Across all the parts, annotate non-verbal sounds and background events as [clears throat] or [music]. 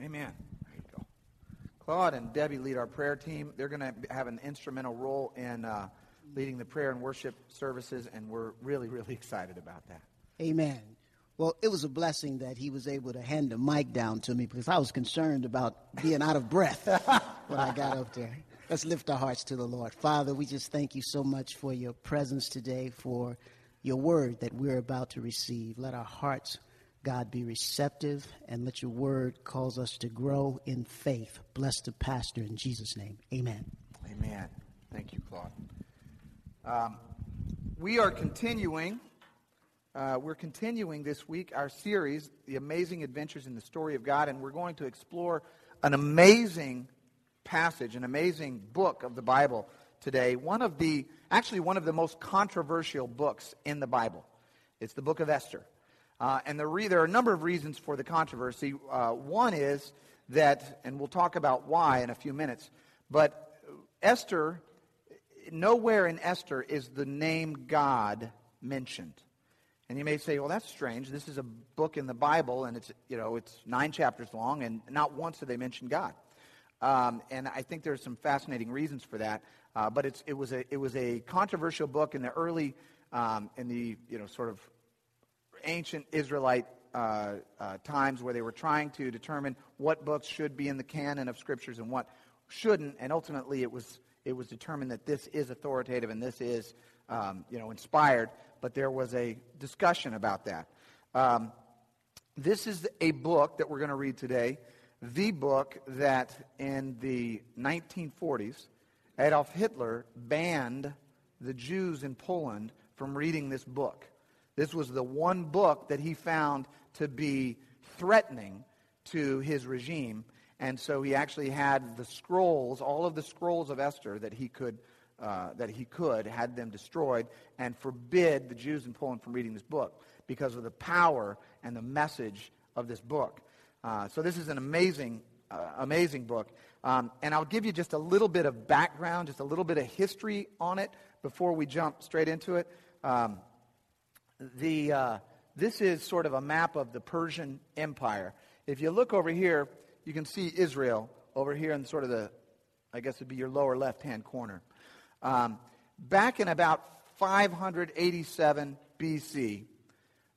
Amen. There you go. Claude and Debbie lead our prayer team. They're going to have an instrumental role in uh, leading the prayer and worship services, and we're really, really [laughs] excited about that. Amen. Well, it was a blessing that he was able to hand the mic down to me because I was concerned about being out of breath [laughs] when I got up there. Let's lift our hearts to the Lord. Father, we just thank you so much for your presence today, for your word that we're about to receive. Let our hearts, God, be receptive, and let your word cause us to grow in faith. Bless the pastor in Jesus' name. Amen. Amen. Thank you, Claude. Um, we are continuing. Uh, we're continuing this week our series, The Amazing Adventures in the Story of God, and we're going to explore an amazing passage, an amazing book of the Bible today. One of the, actually, one of the most controversial books in the Bible. It's the book of Esther. Uh, and the re- there are a number of reasons for the controversy. Uh, one is that, and we'll talk about why in a few minutes, but Esther, nowhere in Esther is the name God mentioned. And you may say, well, that's strange. This is a book in the Bible, and it's, you know, it's nine chapters long, and not once do they mention God. Um, and I think there's some fascinating reasons for that. Uh, but it, was a, it was a controversial book in the early, um, in the you know, sort of ancient Israelite uh, uh, times where they were trying to determine what books should be in the canon of scriptures and what shouldn't. And ultimately, it was, it was determined that this is authoritative and this is um, you know, inspired. But there was a discussion about that. Um, this is a book that we're going to read today the book that in the 1940s, Adolf Hitler banned the Jews in Poland from reading this book. This was the one book that he found to be threatening to his regime. And so he actually had the scrolls, all of the scrolls of Esther that he could, uh, that he could, had them destroyed and forbid the Jews in Poland from reading this book because of the power and the message of this book. Uh, so this is an amazing, uh, amazing book. Um, and I'll give you just a little bit of background, just a little bit of history on it before we jump straight into it. Um, the, uh, this is sort of a map of the Persian Empire. If you look over here, you can see Israel over here in sort of the, I guess it'd be your lower left-hand corner. Um, back in about 587 BC,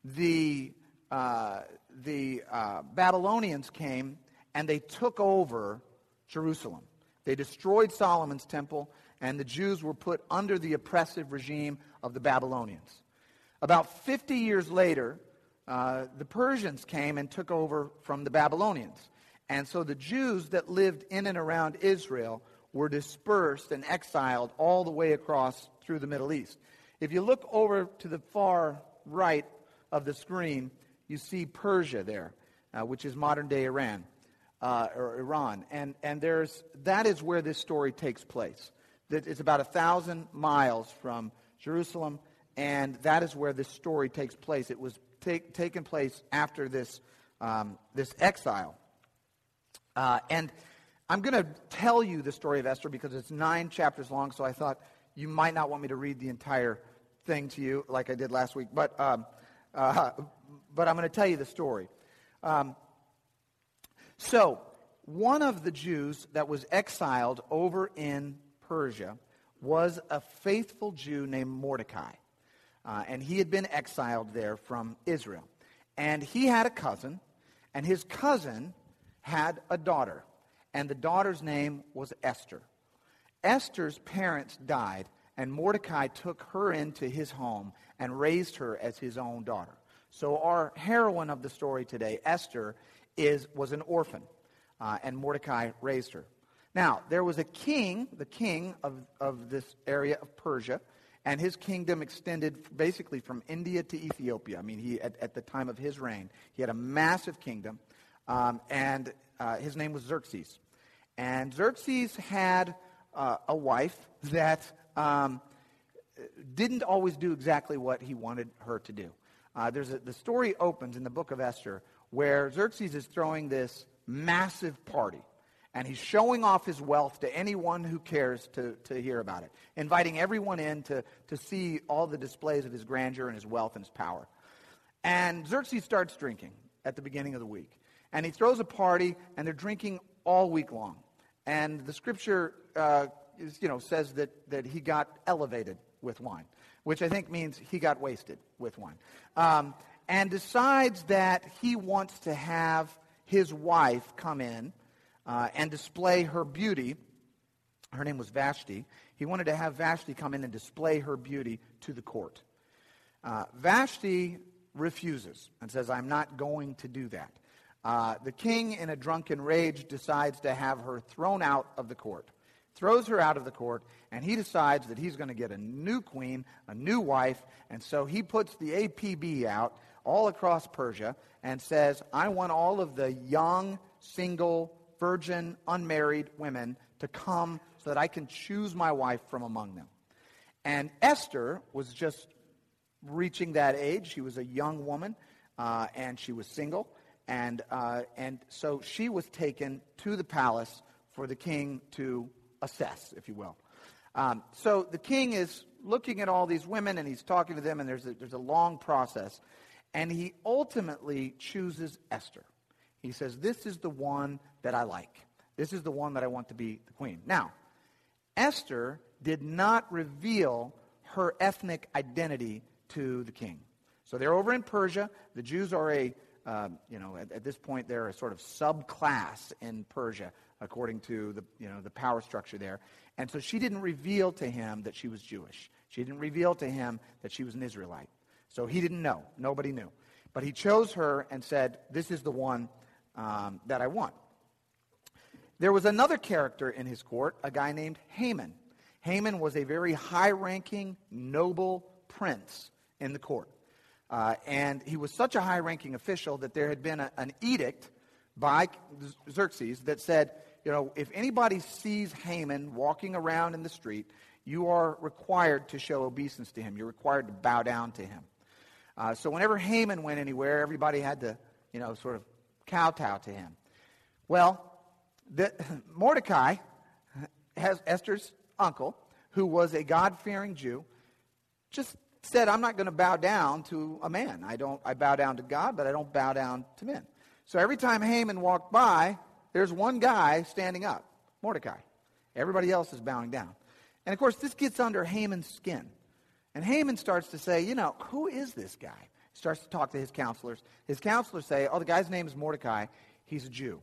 the uh, the uh, Babylonians came and they took over Jerusalem. They destroyed Solomon's temple, and the Jews were put under the oppressive regime of the Babylonians. About 50 years later, uh, the Persians came and took over from the Babylonians. And so the Jews that lived in and around Israel were dispersed and exiled all the way across through the Middle East. If you look over to the far right of the screen, you see Persia there, uh, which is modern day Iran. Uh, or Iran. And, and there's, that is where this story takes place. It's about a thousand miles from Jerusalem, and that is where this story takes place. It was take, taken place after this, um, this exile. Uh, and I'm going to tell you the story of Esther because it's nine chapters long, so I thought you might not want me to read the entire thing to you like I did last week. But, um, uh, but I'm going to tell you the story. Um, so, one of the Jews that was exiled over in Persia was a faithful Jew named Mordecai. Uh, and he had been exiled there from Israel. And he had a cousin, and his cousin had a daughter. And the daughter's name was Esther. Esther's parents died, and Mordecai took her into his home and raised her as his own daughter. So our heroine of the story today, Esther, is, was an orphan, uh, and Mordecai raised her. Now, there was a king, the king of, of this area of Persia, and his kingdom extended basically from India to Ethiopia. I mean, he, at, at the time of his reign, he had a massive kingdom, um, and uh, his name was Xerxes. And Xerxes had uh, a wife that um, didn't always do exactly what he wanted her to do. Uh, there's a, the story opens in the book of Esther where Xerxes is throwing this massive party. And he's showing off his wealth to anyone who cares to, to hear about it, inviting everyone in to, to see all the displays of his grandeur and his wealth and his power. And Xerxes starts drinking at the beginning of the week. And he throws a party, and they're drinking all week long. And the scripture uh, is, you know, says that, that he got elevated with wine, which I think means he got wasted with wine. Um, and decides that he wants to have his wife come in uh, and display her beauty. Her name was Vashti. He wanted to have Vashti come in and display her beauty to the court. Uh, Vashti refuses and says, I'm not going to do that. Uh, the king, in a drunken rage, decides to have her thrown out of the court, throws her out of the court, and he decides that he's going to get a new queen, a new wife, and so he puts the APB out all across Persia and says, I want all of the young, single, virgin, unmarried women to come so that I can choose my wife from among them. And Esther was just reaching that age. She was a young woman, uh, and she was single. And, uh, and so she was taken to the palace for the king to assess, if you will. Um, so the king is looking at all these women and he's talking to them, and there's a, there's a long process. And he ultimately chooses Esther. He says, This is the one that I like. This is the one that I want to be the queen. Now, Esther did not reveal her ethnic identity to the king. So they're over in Persia. The Jews are a, um, you know, at, at, this point they're a sort of subclass in Persia according to the, you know, the power structure there. And so she didn't reveal to him that she was Jewish. She didn't reveal to him that she was an Israelite. So he didn't know. Nobody knew. But he chose her and said, This is the one um, that I want. There was another character in his court, a guy named Haman. Haman was a very high ranking, noble prince in the court. Uh, and he was such a high ranking official that there had been a, an edict by Xerxes that said, you know, if anybody sees Haman walking around in the street, you are required to show obeisance to him. You're required to bow down to him. Uh, so whenever Haman went anywhere, everybody had to, you know, sort of kowtow to him. Well, the, [laughs] Mordecai, has Esther's uncle, who was a God fearing Jew, just said, I'm not going to bow down to a man. I, don't, I bow down to God, but I don't bow down to men. So every time Haman walked by, there's one guy standing up, Mordecai. Everybody else is bowing down. And of course, this gets under Haman's skin. And Haman starts to say, you know, who is this guy? Starts to talk to his counselors. His counselors say, oh, the guy's name is Mordecai. He's a Jew.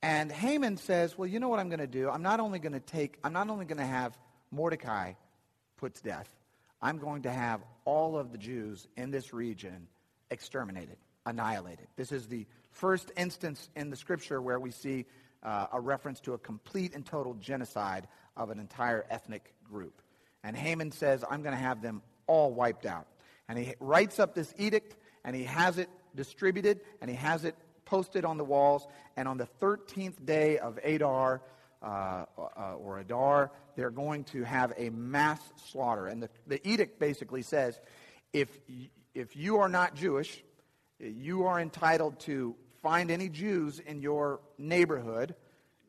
And Haman says, well, you know what I'm going to do? I'm not only going to take, I'm not only going to have Mordecai put to death, I'm going to have all of the Jews in this region exterminated, annihilated. This is the first instance in the scripture where we see uh, a reference to a complete and total genocide of an entire ethnic group. And Haman says, I'm going to have them all wiped out. And he writes up this edict, and he has it distributed, and he has it posted on the walls. And on the 13th day of Adar, uh, uh, or Adar, they're going to have a mass slaughter. And the, the edict basically says if, if you are not Jewish, you are entitled to find any Jews in your neighborhood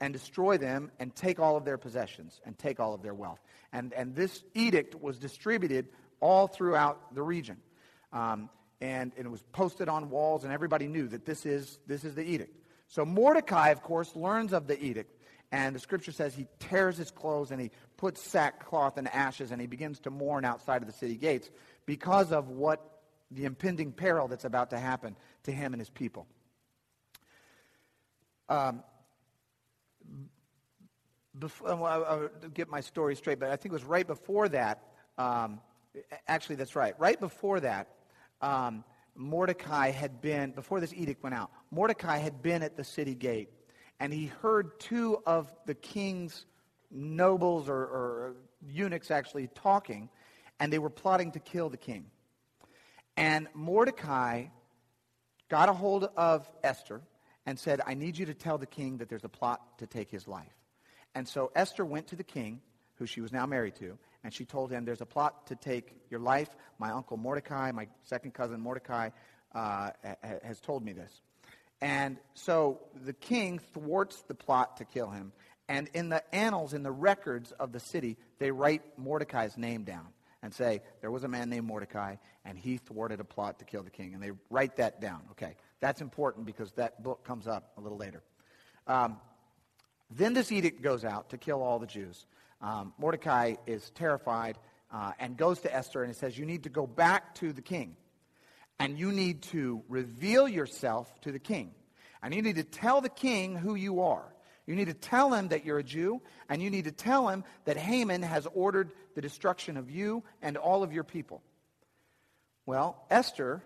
and destroy them and take all of their possessions and take all of their wealth. And, and this edict was distributed all throughout the region. Um, and, and, it was posted on walls, and everybody knew that this is, this is the edict. So Mordecai, of course, learns of the edict. And the scripture says he tears his clothes and he puts sackcloth and ashes and he begins to mourn outside of the city gates because of what the impending peril that's about to happen to him and his people. Um, before, well, I'll get my story straight, but I think it was right before that. Um, actually, that's right. Right before that, um, Mordecai had been, before this edict went out, Mordecai had been at the city gate and he heard two of the king's nobles or, or eunuchs actually talking, and they were plotting to kill the king. And Mordecai got a hold of Esther and said, I need you to tell the king that there's a plot to take his life. And so Esther went to the king, who she was now married to, and she told him, There's a plot to take your life. My uncle Mordecai, my second cousin Mordecai, uh, has told me this. And so the king thwarts the plot to kill him. And in the annals, in the records of the city, they write Mordecai's name down and say, there was a man named Mordecai, and he thwarted a plot to kill the king. And they write that down. Okay, That's important because that book comes up a little later. Um, then this edict goes out to kill all the Jews. Um, Mordecai is terrified uh, and goes to Esther and he says, You need to go back to the king and you need to reveal yourself to the king. And you need to tell the king who you are. You need to tell him that you're a Jew, and you need to tell him that Haman has ordered the destruction of you and all of your people. Well, Esther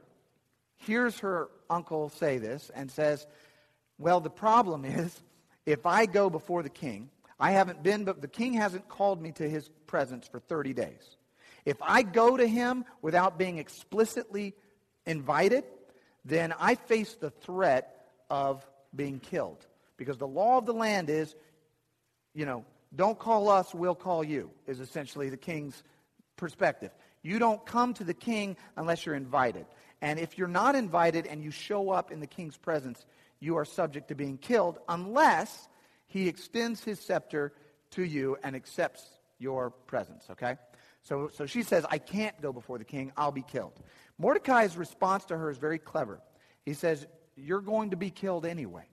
hears her uncle say this and says, Well, the problem is, if I go before the king, I haven't been, but the king hasn't called me to his presence for 30 days. If I go to him without being explicitly invited, then I face the threat of being killed. Because the law of the land is, you know, don't call us, we'll call you, is essentially the king's perspective. You don't come to the king unless you're invited. And if you're not invited and you show up in the king's presence, you are subject to being killed unless he extends his scepter to you and accepts your presence, okay? So, so she says, I can't go before the king, I'll be killed. Mordecai's response to her is very clever. He says, You're going to be killed anyway.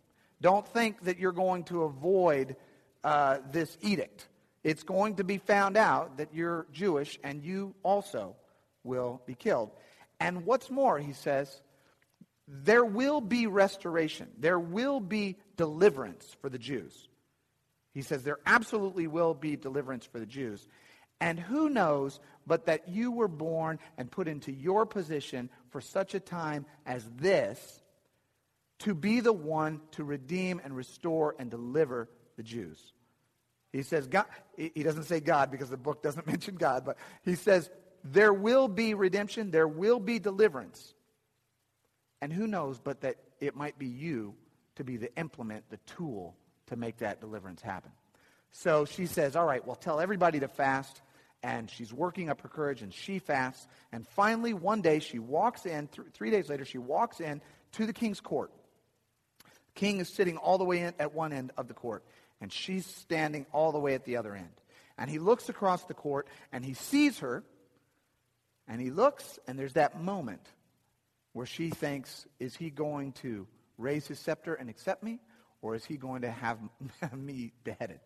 Don't think that you're going to avoid uh, this edict. It's going to be found out that you're Jewish and you also will be killed. And what's more, he says, there will be restoration. There will be deliverance for the Jews. He says there absolutely will be deliverance for the Jews. And who knows but that you were born and put into your position for such a time as this to be the one to redeem and restore and deliver the Jews. He says, God, he doesn't say God because the book doesn't [laughs] mention God, but he says, there will be redemption, there will be deliverance. And who knows but that it might be you to be the implement, the tool to make that deliverance happen. So she says, All right, well, tell everybody to fast and she's working up her courage and she fasts. And finally, one day she walks in, th- three days later, she walks in to the king's court. The king is sitting all the way in, at one end of the court, and she's standing all the way at the other end. And he looks across the court and he sees her, and he looks, and there's that moment where she thinks, Is he going to raise his scepter and accept me, or is he going to have [laughs] me beheaded?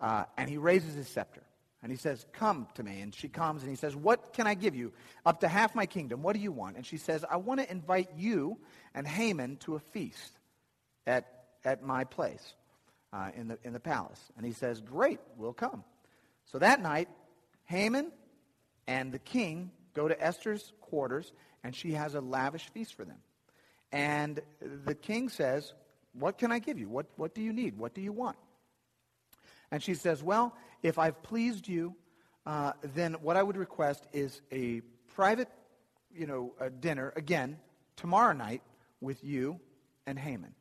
Uh, and he raises his scepter. And he says, Come to me. And she comes and he says, What can I give you? Up to half my kingdom. What do you want? And she says, I want to invite you and Haman to a feast at, at my place uh, in, the, in the palace. And he says, Great, we'll come. So that night, Haman and the king go to Esther's quarters, and she has a lavish feast for them. And the king says, What can I give you? What, what do you need? What do you want? And she says, Well, if I've pleased you, uh, then what I would request is a private, you know, dinner, again, tomorrow night with you and Haman.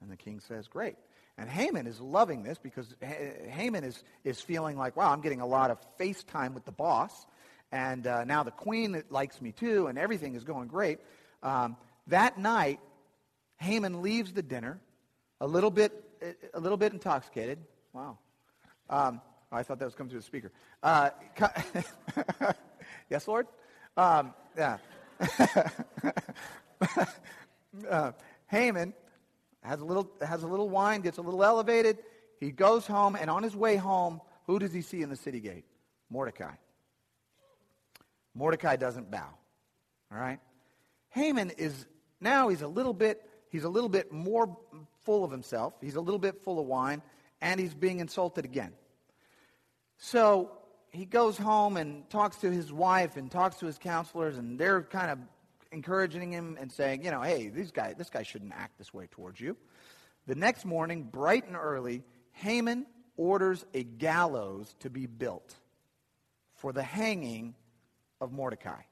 And the king says, Great. And Haman is loving this because Haman is, is feeling like, wow, I'm getting a lot of face time with the boss. And uh, now the queen likes me too, and everything is going great. Um, that night, Haman leaves the dinner a little bit, a little bit intoxicated. Wow. Um, I thought that was coming through the speaker. Uh, [laughs] yes, Lord? Um, yeah. [laughs] uh, Haman has a, little, has a little wine, gets a little elevated. He goes home, and on his way home, who does he see in the city gate? Mordecai. Mordecai doesn't bow. All right? Haman is now he's a little bit he's a little bit more full of himself. He's a little bit full of wine and he's being insulted again. So he goes home and talks to his wife and talks to his counselors, and they're kind of encouraging him and saying, you know, hey, this guy, this guy shouldn't act this way towards you. The next morning, bright and early, Haman orders a gallows to be built for the hanging of Mordecai.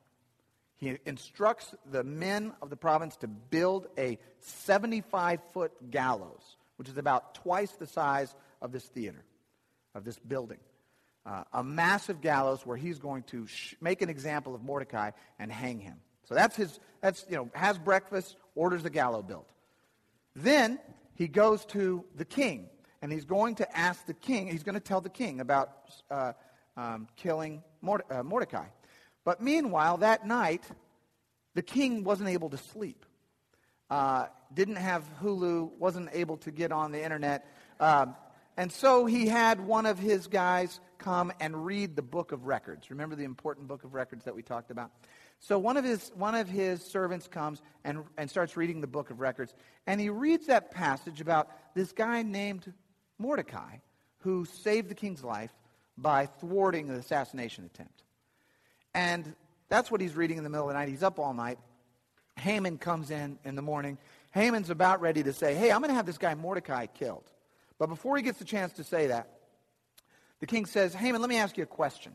He instructs the men of the province to build a 75 foot gallows which is about twice the size of this theater, of this building. Uh, a massive gallows where he's going to sh- make an example of Mordecai and hang him. So that's his, that's, you know, has breakfast, orders the gallows built. Then he goes to the king, and he's going to ask the king, he's going to tell the king about uh, um, killing Morde- uh, Mordecai. But meanwhile, that night, the king wasn't able to sleep. uh, didn't have Hulu, wasn't able to get on the internet. Um, and so he had one of his guys come and read the book of records. Remember the important book of records that we talked about? So one of his, one of his servants comes and, and starts reading the book of records. And he reads that passage about this guy named Mordecai who saved the king's life by thwarting the assassination attempt. And that's what he's reading in the middle of the night. He's up all night. Haman comes in in the morning. Haman's about ready to say, Hey, I'm going to have this guy Mordecai killed. But before he gets the chance to say that, the king says, Haman, let me ask you a question.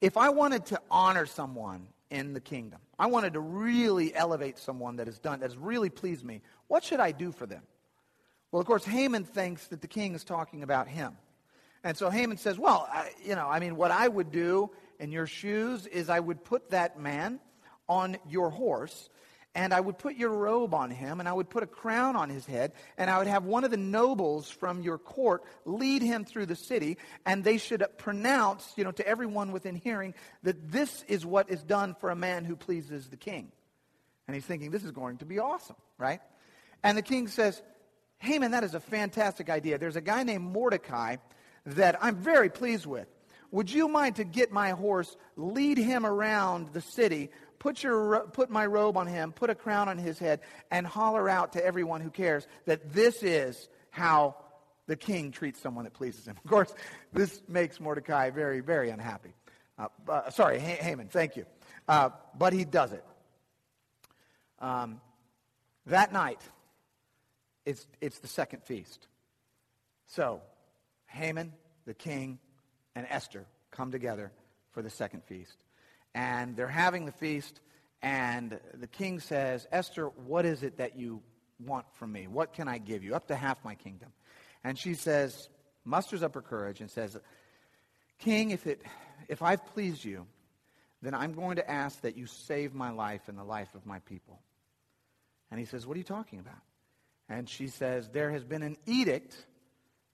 If I wanted to honor someone in the kingdom, I wanted to really elevate someone that has done, that has really pleased me, what should I do for them? Well, of course, Haman thinks that the king is talking about him. And so Haman says, Well, I, you know, I mean, what I would do in your shoes is I would put that man on your horse and I would put your robe on him, and I would put a crown on his head, and I would have one of the nobles from your court lead him through the city, and they should pronounce, you know, to everyone within hearing that this is what is done for a man who pleases the king. And he's thinking, this is going to be awesome, right? And the king says, Haman, that is a fantastic idea. There's a guy named Mordecai that I'm very pleased with. Would you mind to get my horse, lead him around the city put, your, put my robe on him, put a crown on his head, and holler out to everyone who cares that this is how the king treats someone that pleases him. [laughs] Of course, this makes Mordecai very, very unhappy. Uh, uh, sorry, Haman, thank you. Uh, but he does it. Um, that night, it's, it's the second feast. So, Haman, the king, and Esther come together for the second feast and they're having the feast, and the king says, Esther, what is it that you want from me? What can I give you? Up to half my kingdom. And she says, musters up her courage and says, King, if, it, if I've pleased you, then I'm going to ask that you save my life and the life of my people. And he says, What are you talking about? And she says, There has been an edict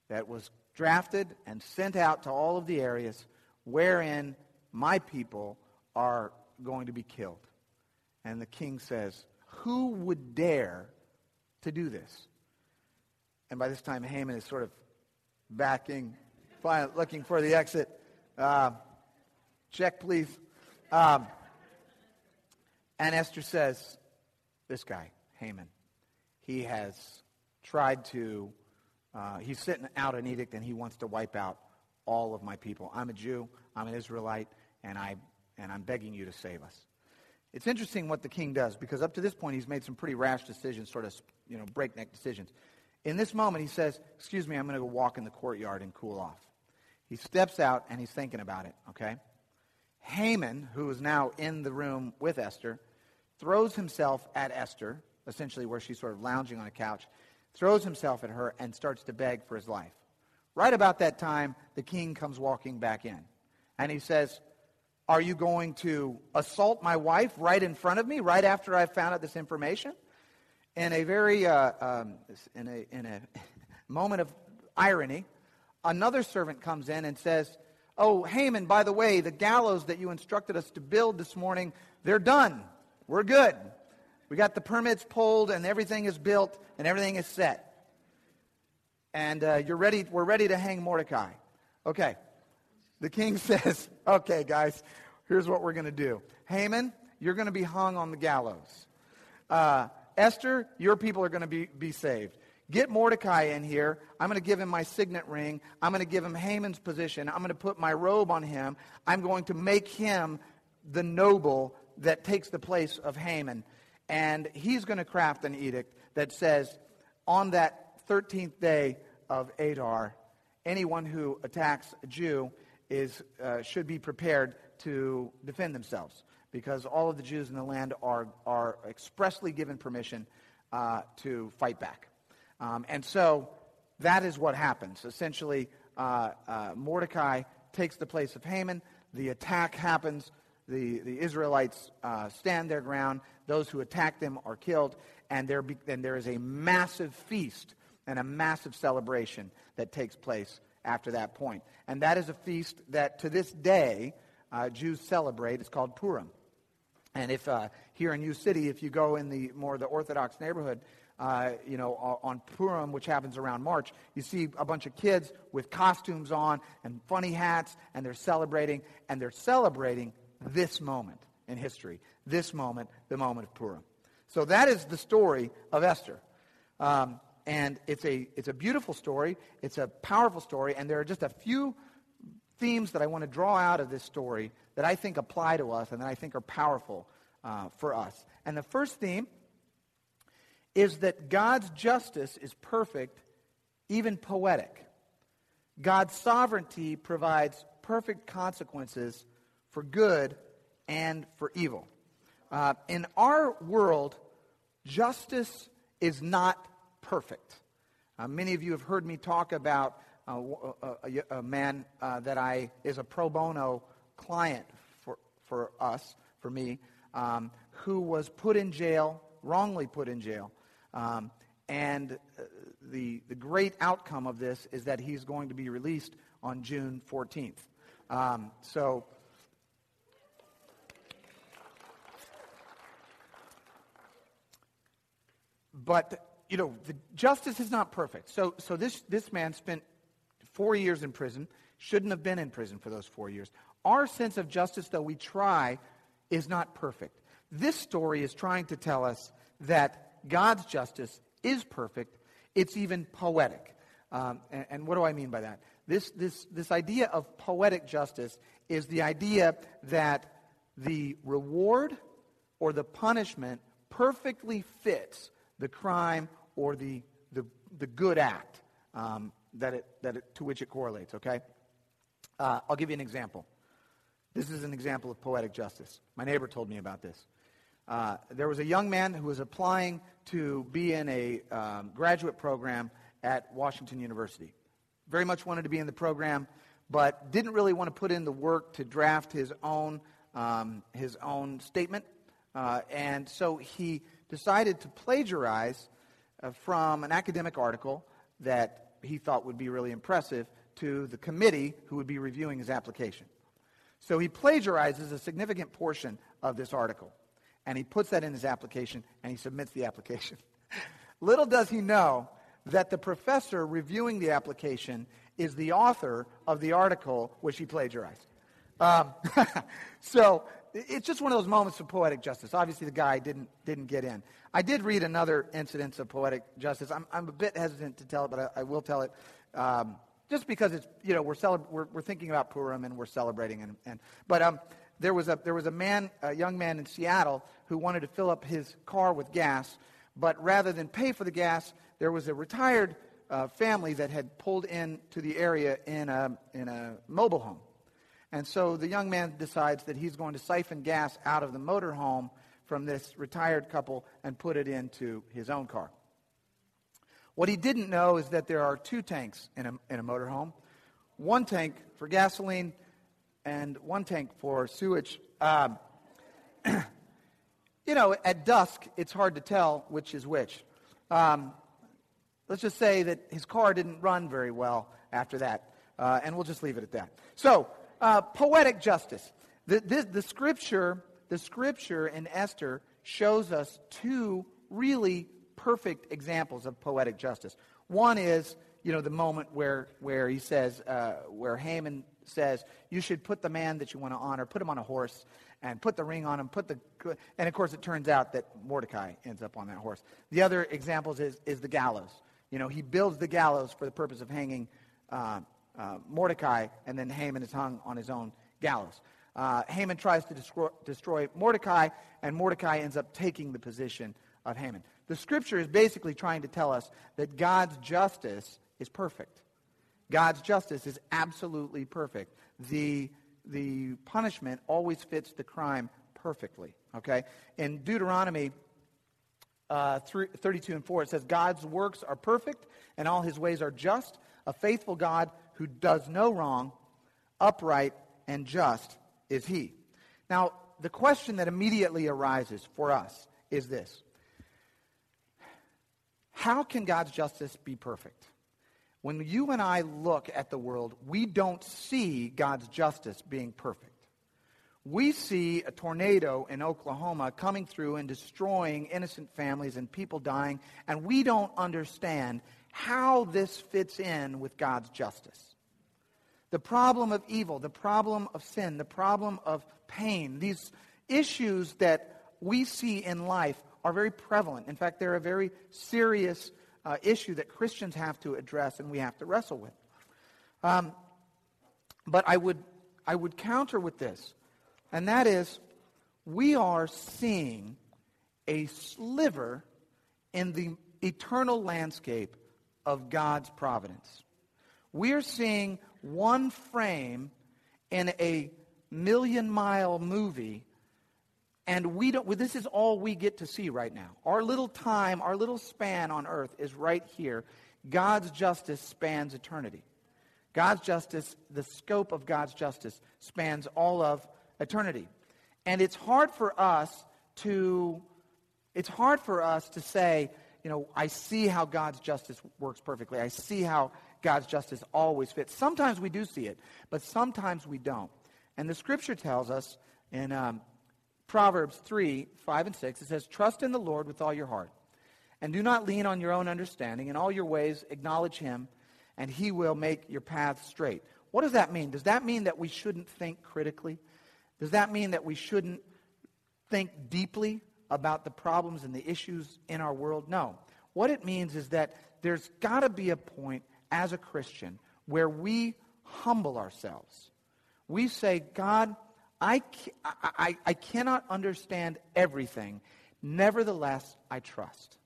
that was drafted and sent out to all of the areas wherein my people are going to be killed. And the king says, Who would dare to do this? And by this time, Haman is sort of backing, looking for the exit. Uh, check, please. Um, and Esther says, This guy, Haman, he has tried to, uh, he's sitting out an edict and he wants to wipe out all of my people. I'm a Jew, I'm an Israelite, and I and I'm begging you to save us. It's interesting what the king does because up to this point he's made some pretty rash decisions, sort of you know breakneck decisions. In this moment he says, "Excuse me, I'm going to go walk in the courtyard and cool off." He steps out and he's thinking about it. Okay, Haman, who is now in the room with Esther, throws himself at Esther, essentially where she's sort of lounging on a couch, throws himself at her and starts to beg for his life. Right about that time, the king comes walking back in, and he says, are you going to assault my wife right in front of me, right after I found out this information? In a very, uh, um, in, a, in a [laughs] moment of irony, another servant comes in and says, Oh, Haman, by the way, the gallows that you instructed us to build this morning, they're done. We're good. We got the permits pulled and everything is built and everything is set. And uh, you're ready, we're ready to hang Mordecai. Okay. The king [laughs] says, okay, guys, here's what we're going to do. Haman, you're going to be hung on the gallows. Uh, Esther, your people are going to be, be saved. Get Mordecai in here. I'm going to give him my signet ring. I'm going to give him Haman's position. I'm going to put my robe on him. I'm going to make him the noble that takes the place of Haman. And he's going to craft an edict that says, on that 13th day of Adar, anyone who attacks a Jew is, uh, should be prepared to defend themselves because all of the Jews in the land are, are expressly given permission uh, to fight back. Um, and so that is what happens. Essentially, uh, uh, Mordecai takes the place of Haman. The attack happens. The, the Israelites uh, stand their ground. Those who attack them are killed. And there, be, and there is a massive feast and a massive celebration that takes place after that point. And that is a feast that to this day uh, Jews celebrate. It's called Purim. And if uh, here in U City, if you go in the more the Orthodox neighborhood, uh, you know, on Purim, which happens around March, you see a bunch of kids with costumes on and funny hats, and they're celebrating, and they're celebrating this moment in history, this moment, the moment of Purim. So that is the story of Esther. Um, and it's a, it's a beautiful story, it's a powerful story, and there are just a few themes that I want to draw out of this story that I think apply to us and that I think are powerful uh, for us. And the first theme is that God's justice is perfect, even poetic. God's sovereignty provides perfect consequences for good and for evil. Uh, in our world, justice is not perfect. Uh, many of you have heard me talk about uh, a, a, a, man uh, that I is a pro bono client for, for us, for me, um, who was put in jail, wrongly put in jail, um, and uh, the, the great outcome of this is that he's going to be released on June 14th. Um, so, but you know, the justice is not perfect. So, so this this man spent four years in prison. Shouldn't have been in prison for those four years. Our sense of justice, though we try, is not perfect. This story is trying to tell us that God's justice is perfect. It's even poetic. Um, and, and, what do I mean by that? This, this, this idea of poetic justice is the idea that the reward or the punishment perfectly fits the crime or the, the, the good act um, that it, that it, to which it correlates, okay? Uh, I'll give you an example. This is an example of poetic justice. My neighbor told me about this. Uh, there was a young man who was applying to be in a um, graduate program at Washington University. Very much wanted to be in the program, but didn't really want to put in the work to draft his own, um, his own statement. Uh, and so he decided to plagiarize uh, from an academic article that he thought would be really impressive to the committee who would be reviewing his application. So he plagiarizes a significant portion of this article and he puts that in his application and he submits the application. [laughs] Little does he know that the professor reviewing the application is the author of the article which he plagiarized. Um, [laughs] so it's just one of those moments of poetic justice. Obviously, the guy didn't, didn't get in. I did read another incident of poetic justice. I'm, I'm a bit hesitant to tell it, but I, I will tell it. Um, just because it's, you know, we're, celeb- we're, we're, thinking about Purim and we're celebrating. And, and, but um, there, was a, there was a man, a young man in Seattle who wanted to fill up his car with gas, but rather than pay for the gas, there was a retired uh, family that had pulled into the area in a, in a mobile home. And so the young man decides that he's going to siphon gas out of the motor home from this retired couple and put it into his own car. What he didn't know is that there are two tanks in a, in a motorhome one tank for gasoline and one tank for sewage. Um, [clears throat] you know, at dusk, it's hard to tell which is which. Um, let's just say that his car didn't run very well after that, uh, and we'll just leave it at that. So, uh, poetic justice. The, the, the, scripture, the scripture in Esther shows us two really perfect examples of poetic justice. One is, you know, the moment where, where he says, uh, where Haman says, you should put the man that you want to honor, put him on a horse, and put the ring on him, put the, and of course it turns out that Mordecai ends up on that horse. The other examples is, is the gallows. You know, he builds the gallows for the purpose of hanging uh, uh, Mordecai, and then Haman is hung on his own gallows. Uh, Haman tries to destroy, destroy Mordecai, and Mordecai ends up taking the position of Haman. The scripture is basically trying to tell us that God's justice is perfect. God's justice is absolutely perfect. The, the punishment always fits the crime perfectly. Okay? In Deuteronomy uh, 32 and 4, it says, God's works are perfect and all his ways are just. A faithful God who does no wrong, upright and just is he. Now, the question that immediately arises for us is this How can God's justice be perfect? When you and I look at the world, we don't see God's justice being perfect. we see a tornado in Oklahoma coming through and destroying innocent families and people dying, and we don't understand how this fits in with God's justice. The problem of evil, the problem of sin, the problem of pain, these issues that we see in life are very prevalent. In fact, they're a very serious uh, issue that Christians have to address and we have to wrestle with. Um, but I would, I would counter with this and that is, we are seeing a sliver in the eternal landscape of God's providence. We are seeing one frame in a million mile movie, and we don't, well, this is all we get to see right now. Our little time, our little span on earth is right here. God's justice spans eternity. God's justice, the scope of God's justice, spans all of eternity. And it's hard for us to it's hard for us to say, you know, I see how God's justice works perfectly. I see how God's justice always fits. Sometimes we do see it, but sometimes we don't. And the scripture tells us in um, Proverbs 3 5 and 6, it says, Trust in the Lord with all your heart, and do not lean on your own understanding. In all your ways, acknowledge him, and he will make your paths straight. What does that mean? Does that mean that we shouldn't think critically? Does that mean that we shouldn't think deeply about the problems and the issues in our world? No. What it means is that there's got to be a point as a Christian where we humble ourselves. We say, God, I, I, I cannot understand everything. Nevertheless, I trust.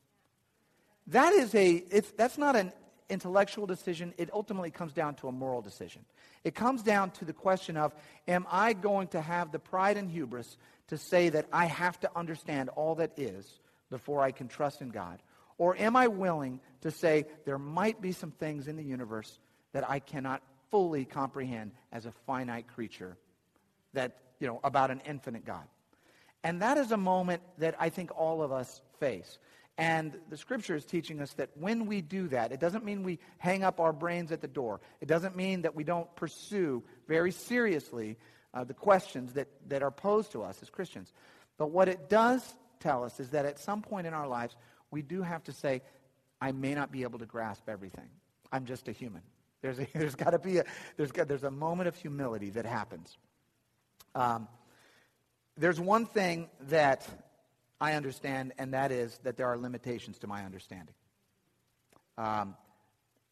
That is a, it's, that's not an intellectual decision. It ultimately comes down to a moral decision. It comes down to the question of Am I going to have the pride and hubris to say that I have to understand all that is before I can trust in God? Or am I willing to say there might be some things in the universe that I cannot fully comprehend as a finite creature that, you know, about an infinite God? And that is a moment that I think all of us face. And the scripture is teaching us that when we do that, it doesn't mean we hang up our brains at the door. It doesn't mean that we don't pursue very seriously uh, the questions that, that are posed to us as Christians. But what it does tell us is that at some point in our lives, we do have to say, I may not be able to grasp everything. I'm just a human. There's, a, [laughs] there's got to be a, there's, there's a moment of humility that happens. Um, there's one thing that I understand, and that is that there are limitations to my understanding. Um,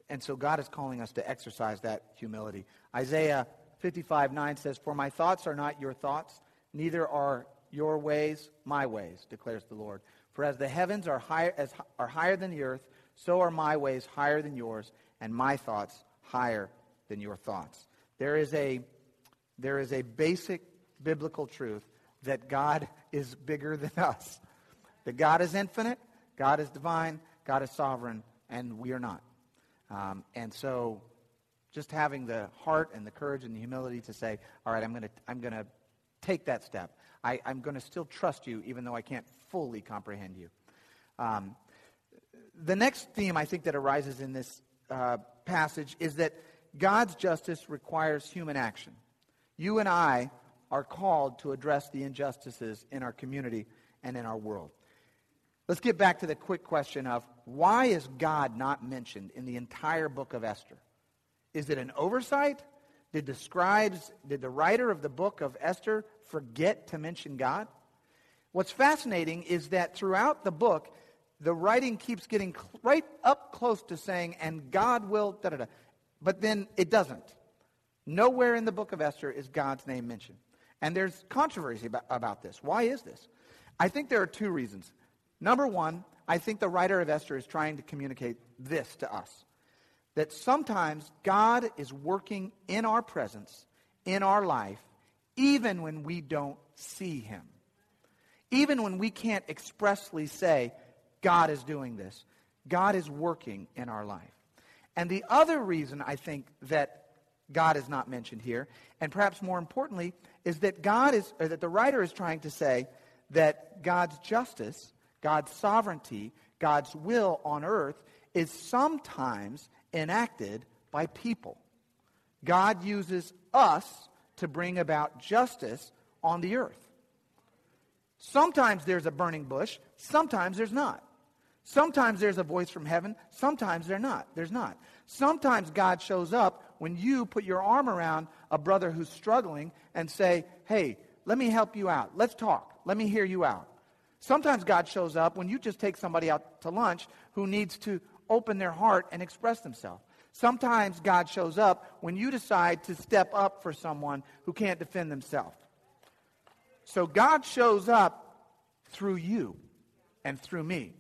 and so God is calling us to exercise that humility. Isaiah 55 9 says, For my thoughts are not your thoughts, neither are your ways my ways, declares the Lord. For as the heavens are higher, as, are higher than the earth, so are my ways higher than yours, and my thoughts higher than your thoughts. There is a, there is a basic biblical truth that God is bigger than [laughs] us. That God is infinite, God is divine, God is sovereign, and we are not. Um, and so just having the heart and the courage and the humility to say, all right, I'm going to I'm going to take that step. I, am going to still trust you, even though I can't fully comprehend you. Um, the next theme I think that arises in this uh, passage is that God's justice requires human action. You and I are called to address the injustices in our community and in our world. Let's get back to the quick question of why is God not mentioned in the entire book of Esther? Is it an oversight? Did the scribes, did the writer of the book of Esther forget to mention God? What's fascinating is that throughout the book, the writing keeps getting right up close to saying, and God will, da da da. But then it doesn't. Nowhere in the book of Esther is God's name mentioned. And there's controversy about, about this. Why is this? I think there are two reasons. Number one, I think the writer of Esther is trying to communicate this to us that sometimes God is working in our presence, in our life, even when we don't see Him. Even when we can't expressly say, God is doing this, God is working in our life. And the other reason I think that God is not mentioned here, and perhaps more importantly, is that God is, or that the writer is trying to say that God's justice, God's sovereignty, God's will on earth is sometimes enacted by people. God uses us to bring about justice on the earth. Sometimes there's a burning bush, sometimes there's not. Sometimes there's a voice from heaven, sometimes there's not. There's not. Sometimes God shows up when you put your arm around a brother who's struggling and say, "Hey, let me help you out. Let's talk. Let me hear you out." Sometimes God shows up when you just take somebody out to lunch who needs to open their heart and express themselves. Sometimes God shows up when you decide to step up for someone who can't defend themselves. So God shows up through you and through me.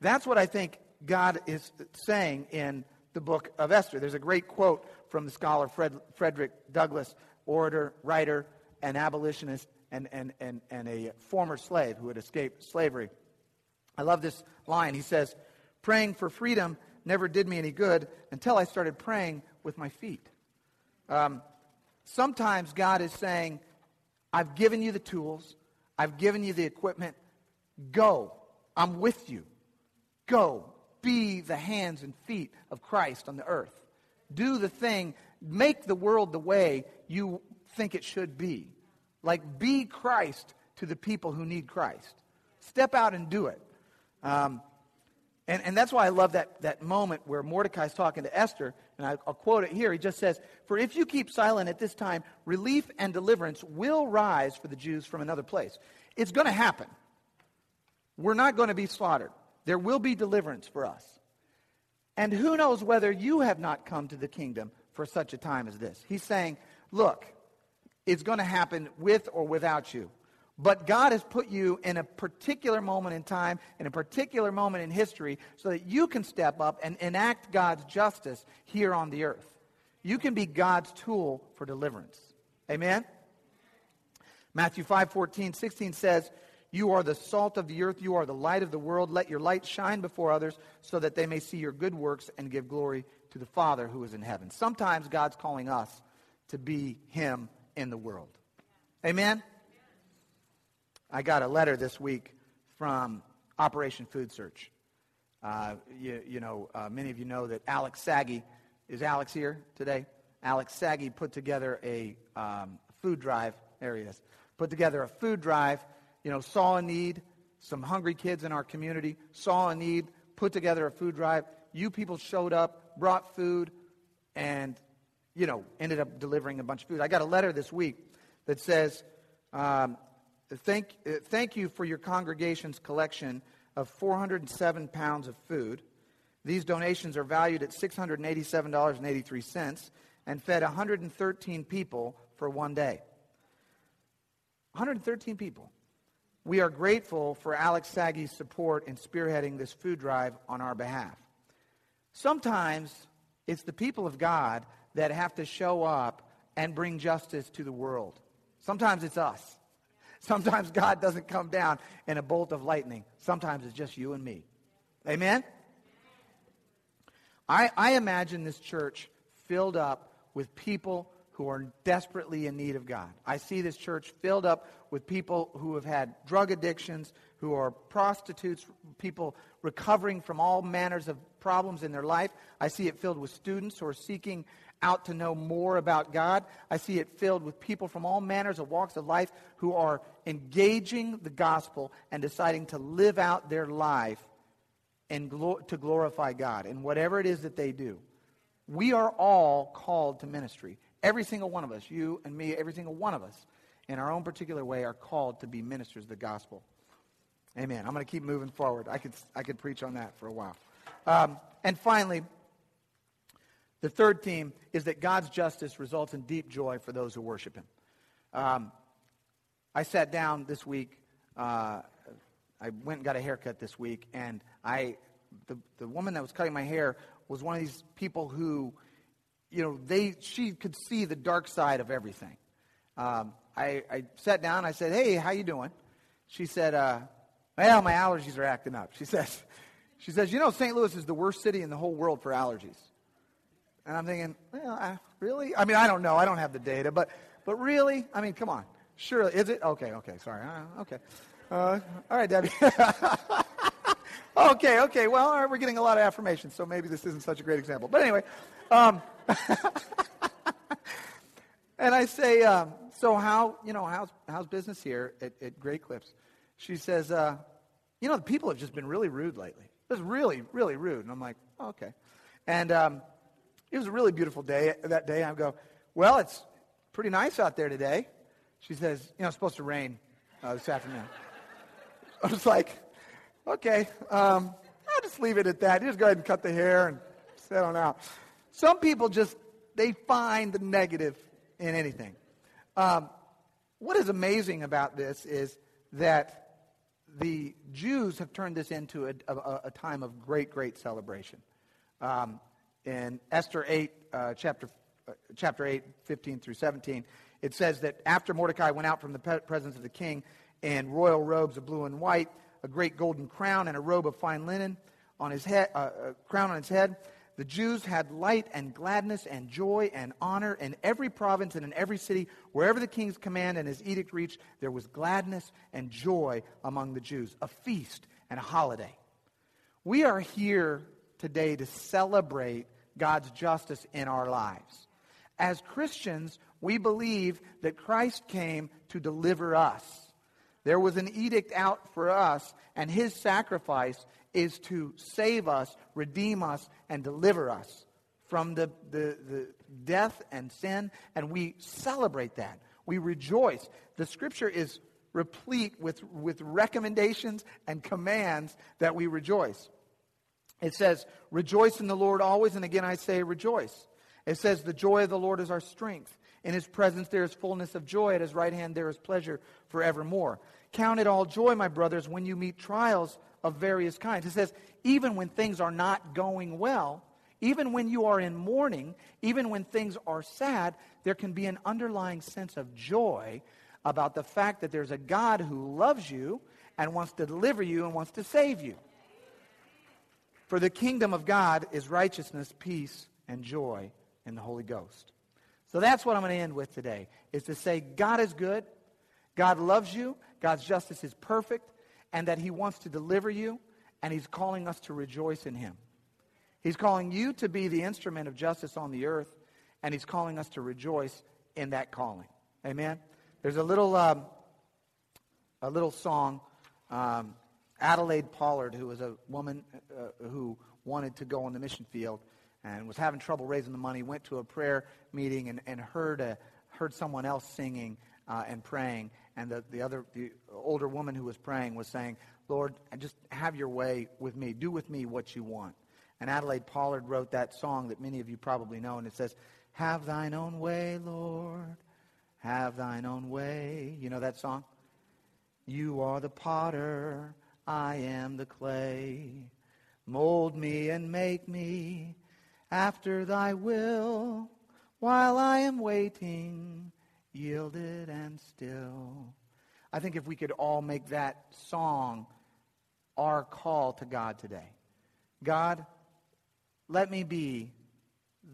That's what I think God is saying in the book of Esther. There's a great quote from the scholar Fred, Frederick Douglass, orator, writer, and abolitionist, and, and, and, and a former slave who had escaped slavery. I love this line. He says, Praying for freedom never did me any good until I started praying with my feet. Um, sometimes God is saying, I've given you the tools, I've given you the equipment. Go. I'm with you. Go. Be the hands and feet of Christ on the earth. Do the thing. Make the world the way you think it should be. Like, be Christ to the people who need Christ. Step out and do it. Um, and, and that's why I love that, that moment where Mordecai's talking to Esther, and I, I'll quote it here. He just says, For if you keep silent at this time, relief and deliverance will rise for the Jews from another place. It's going to happen. We're not going to be slaughtered. There will be deliverance for us. And who knows whether you have not come to the kingdom for such a time as this. He's saying, Look, it's going to happen with or without you. But God has put you in a particular moment in time, in a particular moment in history, so that you can step up and enact God's justice here on the earth. You can be God's tool for deliverance. Amen? Matthew 5 14, 16 says, You are the salt of the earth, you are the light of the world. Let your light shine before others so that they may see your good works and give glory to the Father who is in heaven. Sometimes God's calling us to be Him in the world. Amen? I got a letter this week from Operation Food Search. Uh, you, you, know, uh, many of you know that Alex Saggy, is Alex here today? Alex Saggy put together a um, food drive, there he is, put together a food drive, you know, saw a need, some hungry kids in our community saw a need, put together a food drive. You people showed up, brought food, and, you know, ended up delivering a bunch of food. I got a letter this week that says, um, Thank, uh, thank you for your congregation's collection of 407 pounds of food. These donations are valued at $687.83 and fed 113 people for one day. 113 people. We are grateful for Alex Saggy's support in spearheading this food drive on our behalf. Sometimes it's the people of God that have to show up and bring justice to the world. Sometimes it's us. Sometimes God doesn't come down in a bolt of lightning. Sometimes it's just you and me. Amen? I, I imagine this church filled up with people who are desperately in need of God. I see this church filled up with people who have had drug addictions, who are prostitutes, people recovering from all manners of problems in their life. I see it filled with students who are seeking out to know more about God. I see it filled with people from all manners of walks of life who are engaging the gospel and deciding to live out their life and to glorify God in whatever it is that they do. We are all called to ministry. Every single one of us, you and me, every single one of us, in our own particular way, are called to be ministers of the gospel. Amen. I'm going to keep moving forward. I could, I could preach on that for a while. Um, and finally, the third theme is that God's justice results in deep joy for those who worship Him. Um, I sat down this week. Uh, I went and got a haircut this week, and I, the, the woman that was cutting my hair was one of these people who, you know, they she could see the dark side of everything. Um, I, I sat down. I said, "Hey, how you doing?" She said, uh, "Well, my allergies are acting up." She says, "She says, you know, St. Louis is the worst city in the whole world for allergies." And I'm thinking, well, I, really? I mean, I don't know. I don't have the data, but, but really? I mean, come on. Sure. Is it? Okay, okay. Sorry. Uh, okay. Uh, all right, Debbie. [laughs] okay, okay. Well, we're getting a lot of affirmation, so maybe this isn't such a great example. But anyway, um, [laughs] and I say, um, so how, you know, how's, how's business here at, at Great Clips? She says, uh, you know, the people have just been really rude lately. Just really, really rude. And I'm like, oh, okay. And um, it was a really beautiful day that day. I go, well, it's pretty nice out there today. She says, you know, it's supposed to rain uh, this afternoon. [laughs] I was like, okay, um, I'll just leave it at that. You just go ahead and cut the hair and settle out. Some people just, they find the negative in anything. Um, what is amazing about this is that the Jews have turned this into a, a, a time of great, great celebration. Um, in Esther 8, uh, chapter, uh, chapter 8, 15 through 17, it says that after Mordecai went out from the presence of the king in royal robes of blue and white, a great golden crown and a robe of fine linen on his head, uh, a crown on his head, the Jews had light and gladness and joy and honor in every province and in every city. Wherever the king's command and his edict reached, there was gladness and joy among the Jews, a feast and a holiday. We are here today to celebrate God's justice in our lives. As Christians, we believe that Christ came to deliver us. There was an edict out for us, and his sacrifice is to save us, redeem us, and deliver us from the, the, the death and sin, and we celebrate that. We rejoice. The scripture is replete with, with recommendations and commands that we rejoice. It says, Rejoice in the Lord always, and again I say, rejoice. It says, The joy of the Lord is our strength. In his presence there is fullness of joy. At his right hand there is pleasure forevermore. Count it all joy, my brothers, when you meet trials of various kinds. It says, even when things are not going well, even when you are in mourning, even when things are sad, there can be an underlying sense of joy about the fact that there's a God who loves you and wants to deliver you and wants to save you. For the kingdom of God is righteousness, peace, and joy in the Holy Ghost. So that's what I'm going to end with today, is to say God is good, God loves you, God's justice is perfect, and that he wants to deliver you, and he's calling us to rejoice in him. He's calling you to be the instrument of justice on the earth, and he's calling us to rejoice in that calling. Amen? There's a little, um, a little song. Um, Adelaide Pollard, who was a woman uh, who wanted to go on the mission field and was having trouble raising the money, went to a prayer meeting and, and heard, a, heard someone else singing uh, and praying and the, the other, the older woman who was praying was saying, Lord, just have your way with me. Do with me what you want. And Adelaide Pollard wrote that song that many of you probably know, and it says, Have thine own way, Lord. Have thine own way. You know that song? You are the potter, I am the clay. Mold me and make me after thy will while I am waiting yielded and still. I think if we could all make that song our call to God today. God, let me be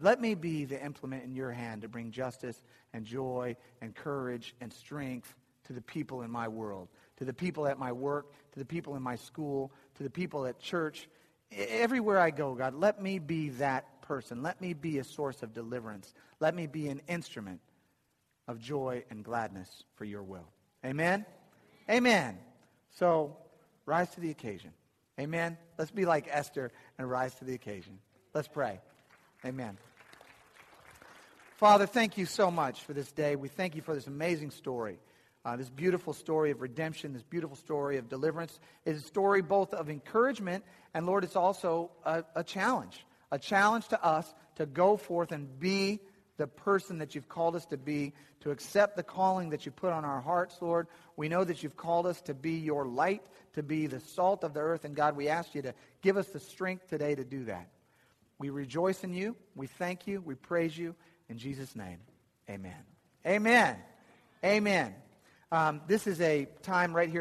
let me be the implement in your hand to bring justice and joy and courage and strength to the people in my world, to the people at my work, to the people in my school, to the people at church. Everywhere I go, God, let me be that person. Let me be a source of deliverance. Let me be an instrument of joy and gladness for your will. Amen? Amen. So rise to the occasion. Amen. Let's be like Esther and rise to the occasion. Let's pray. Amen. Father, thank you so much for this day. We thank you for this amazing story. Uh, this beautiful story of redemption, this beautiful story of deliverance is a story both of encouragement and, Lord, it's also a, a challenge. A challenge to us to go forth and be the person that you've called us to be, to accept the calling that you put on our hearts, Lord. We know that you've called us to be your light, to be the salt of the earth. And God, we ask you to give us the strength today to do that. We rejoice in you. We thank you. We praise you. In Jesus' name, amen. Amen. Amen. Um, this is a time right here.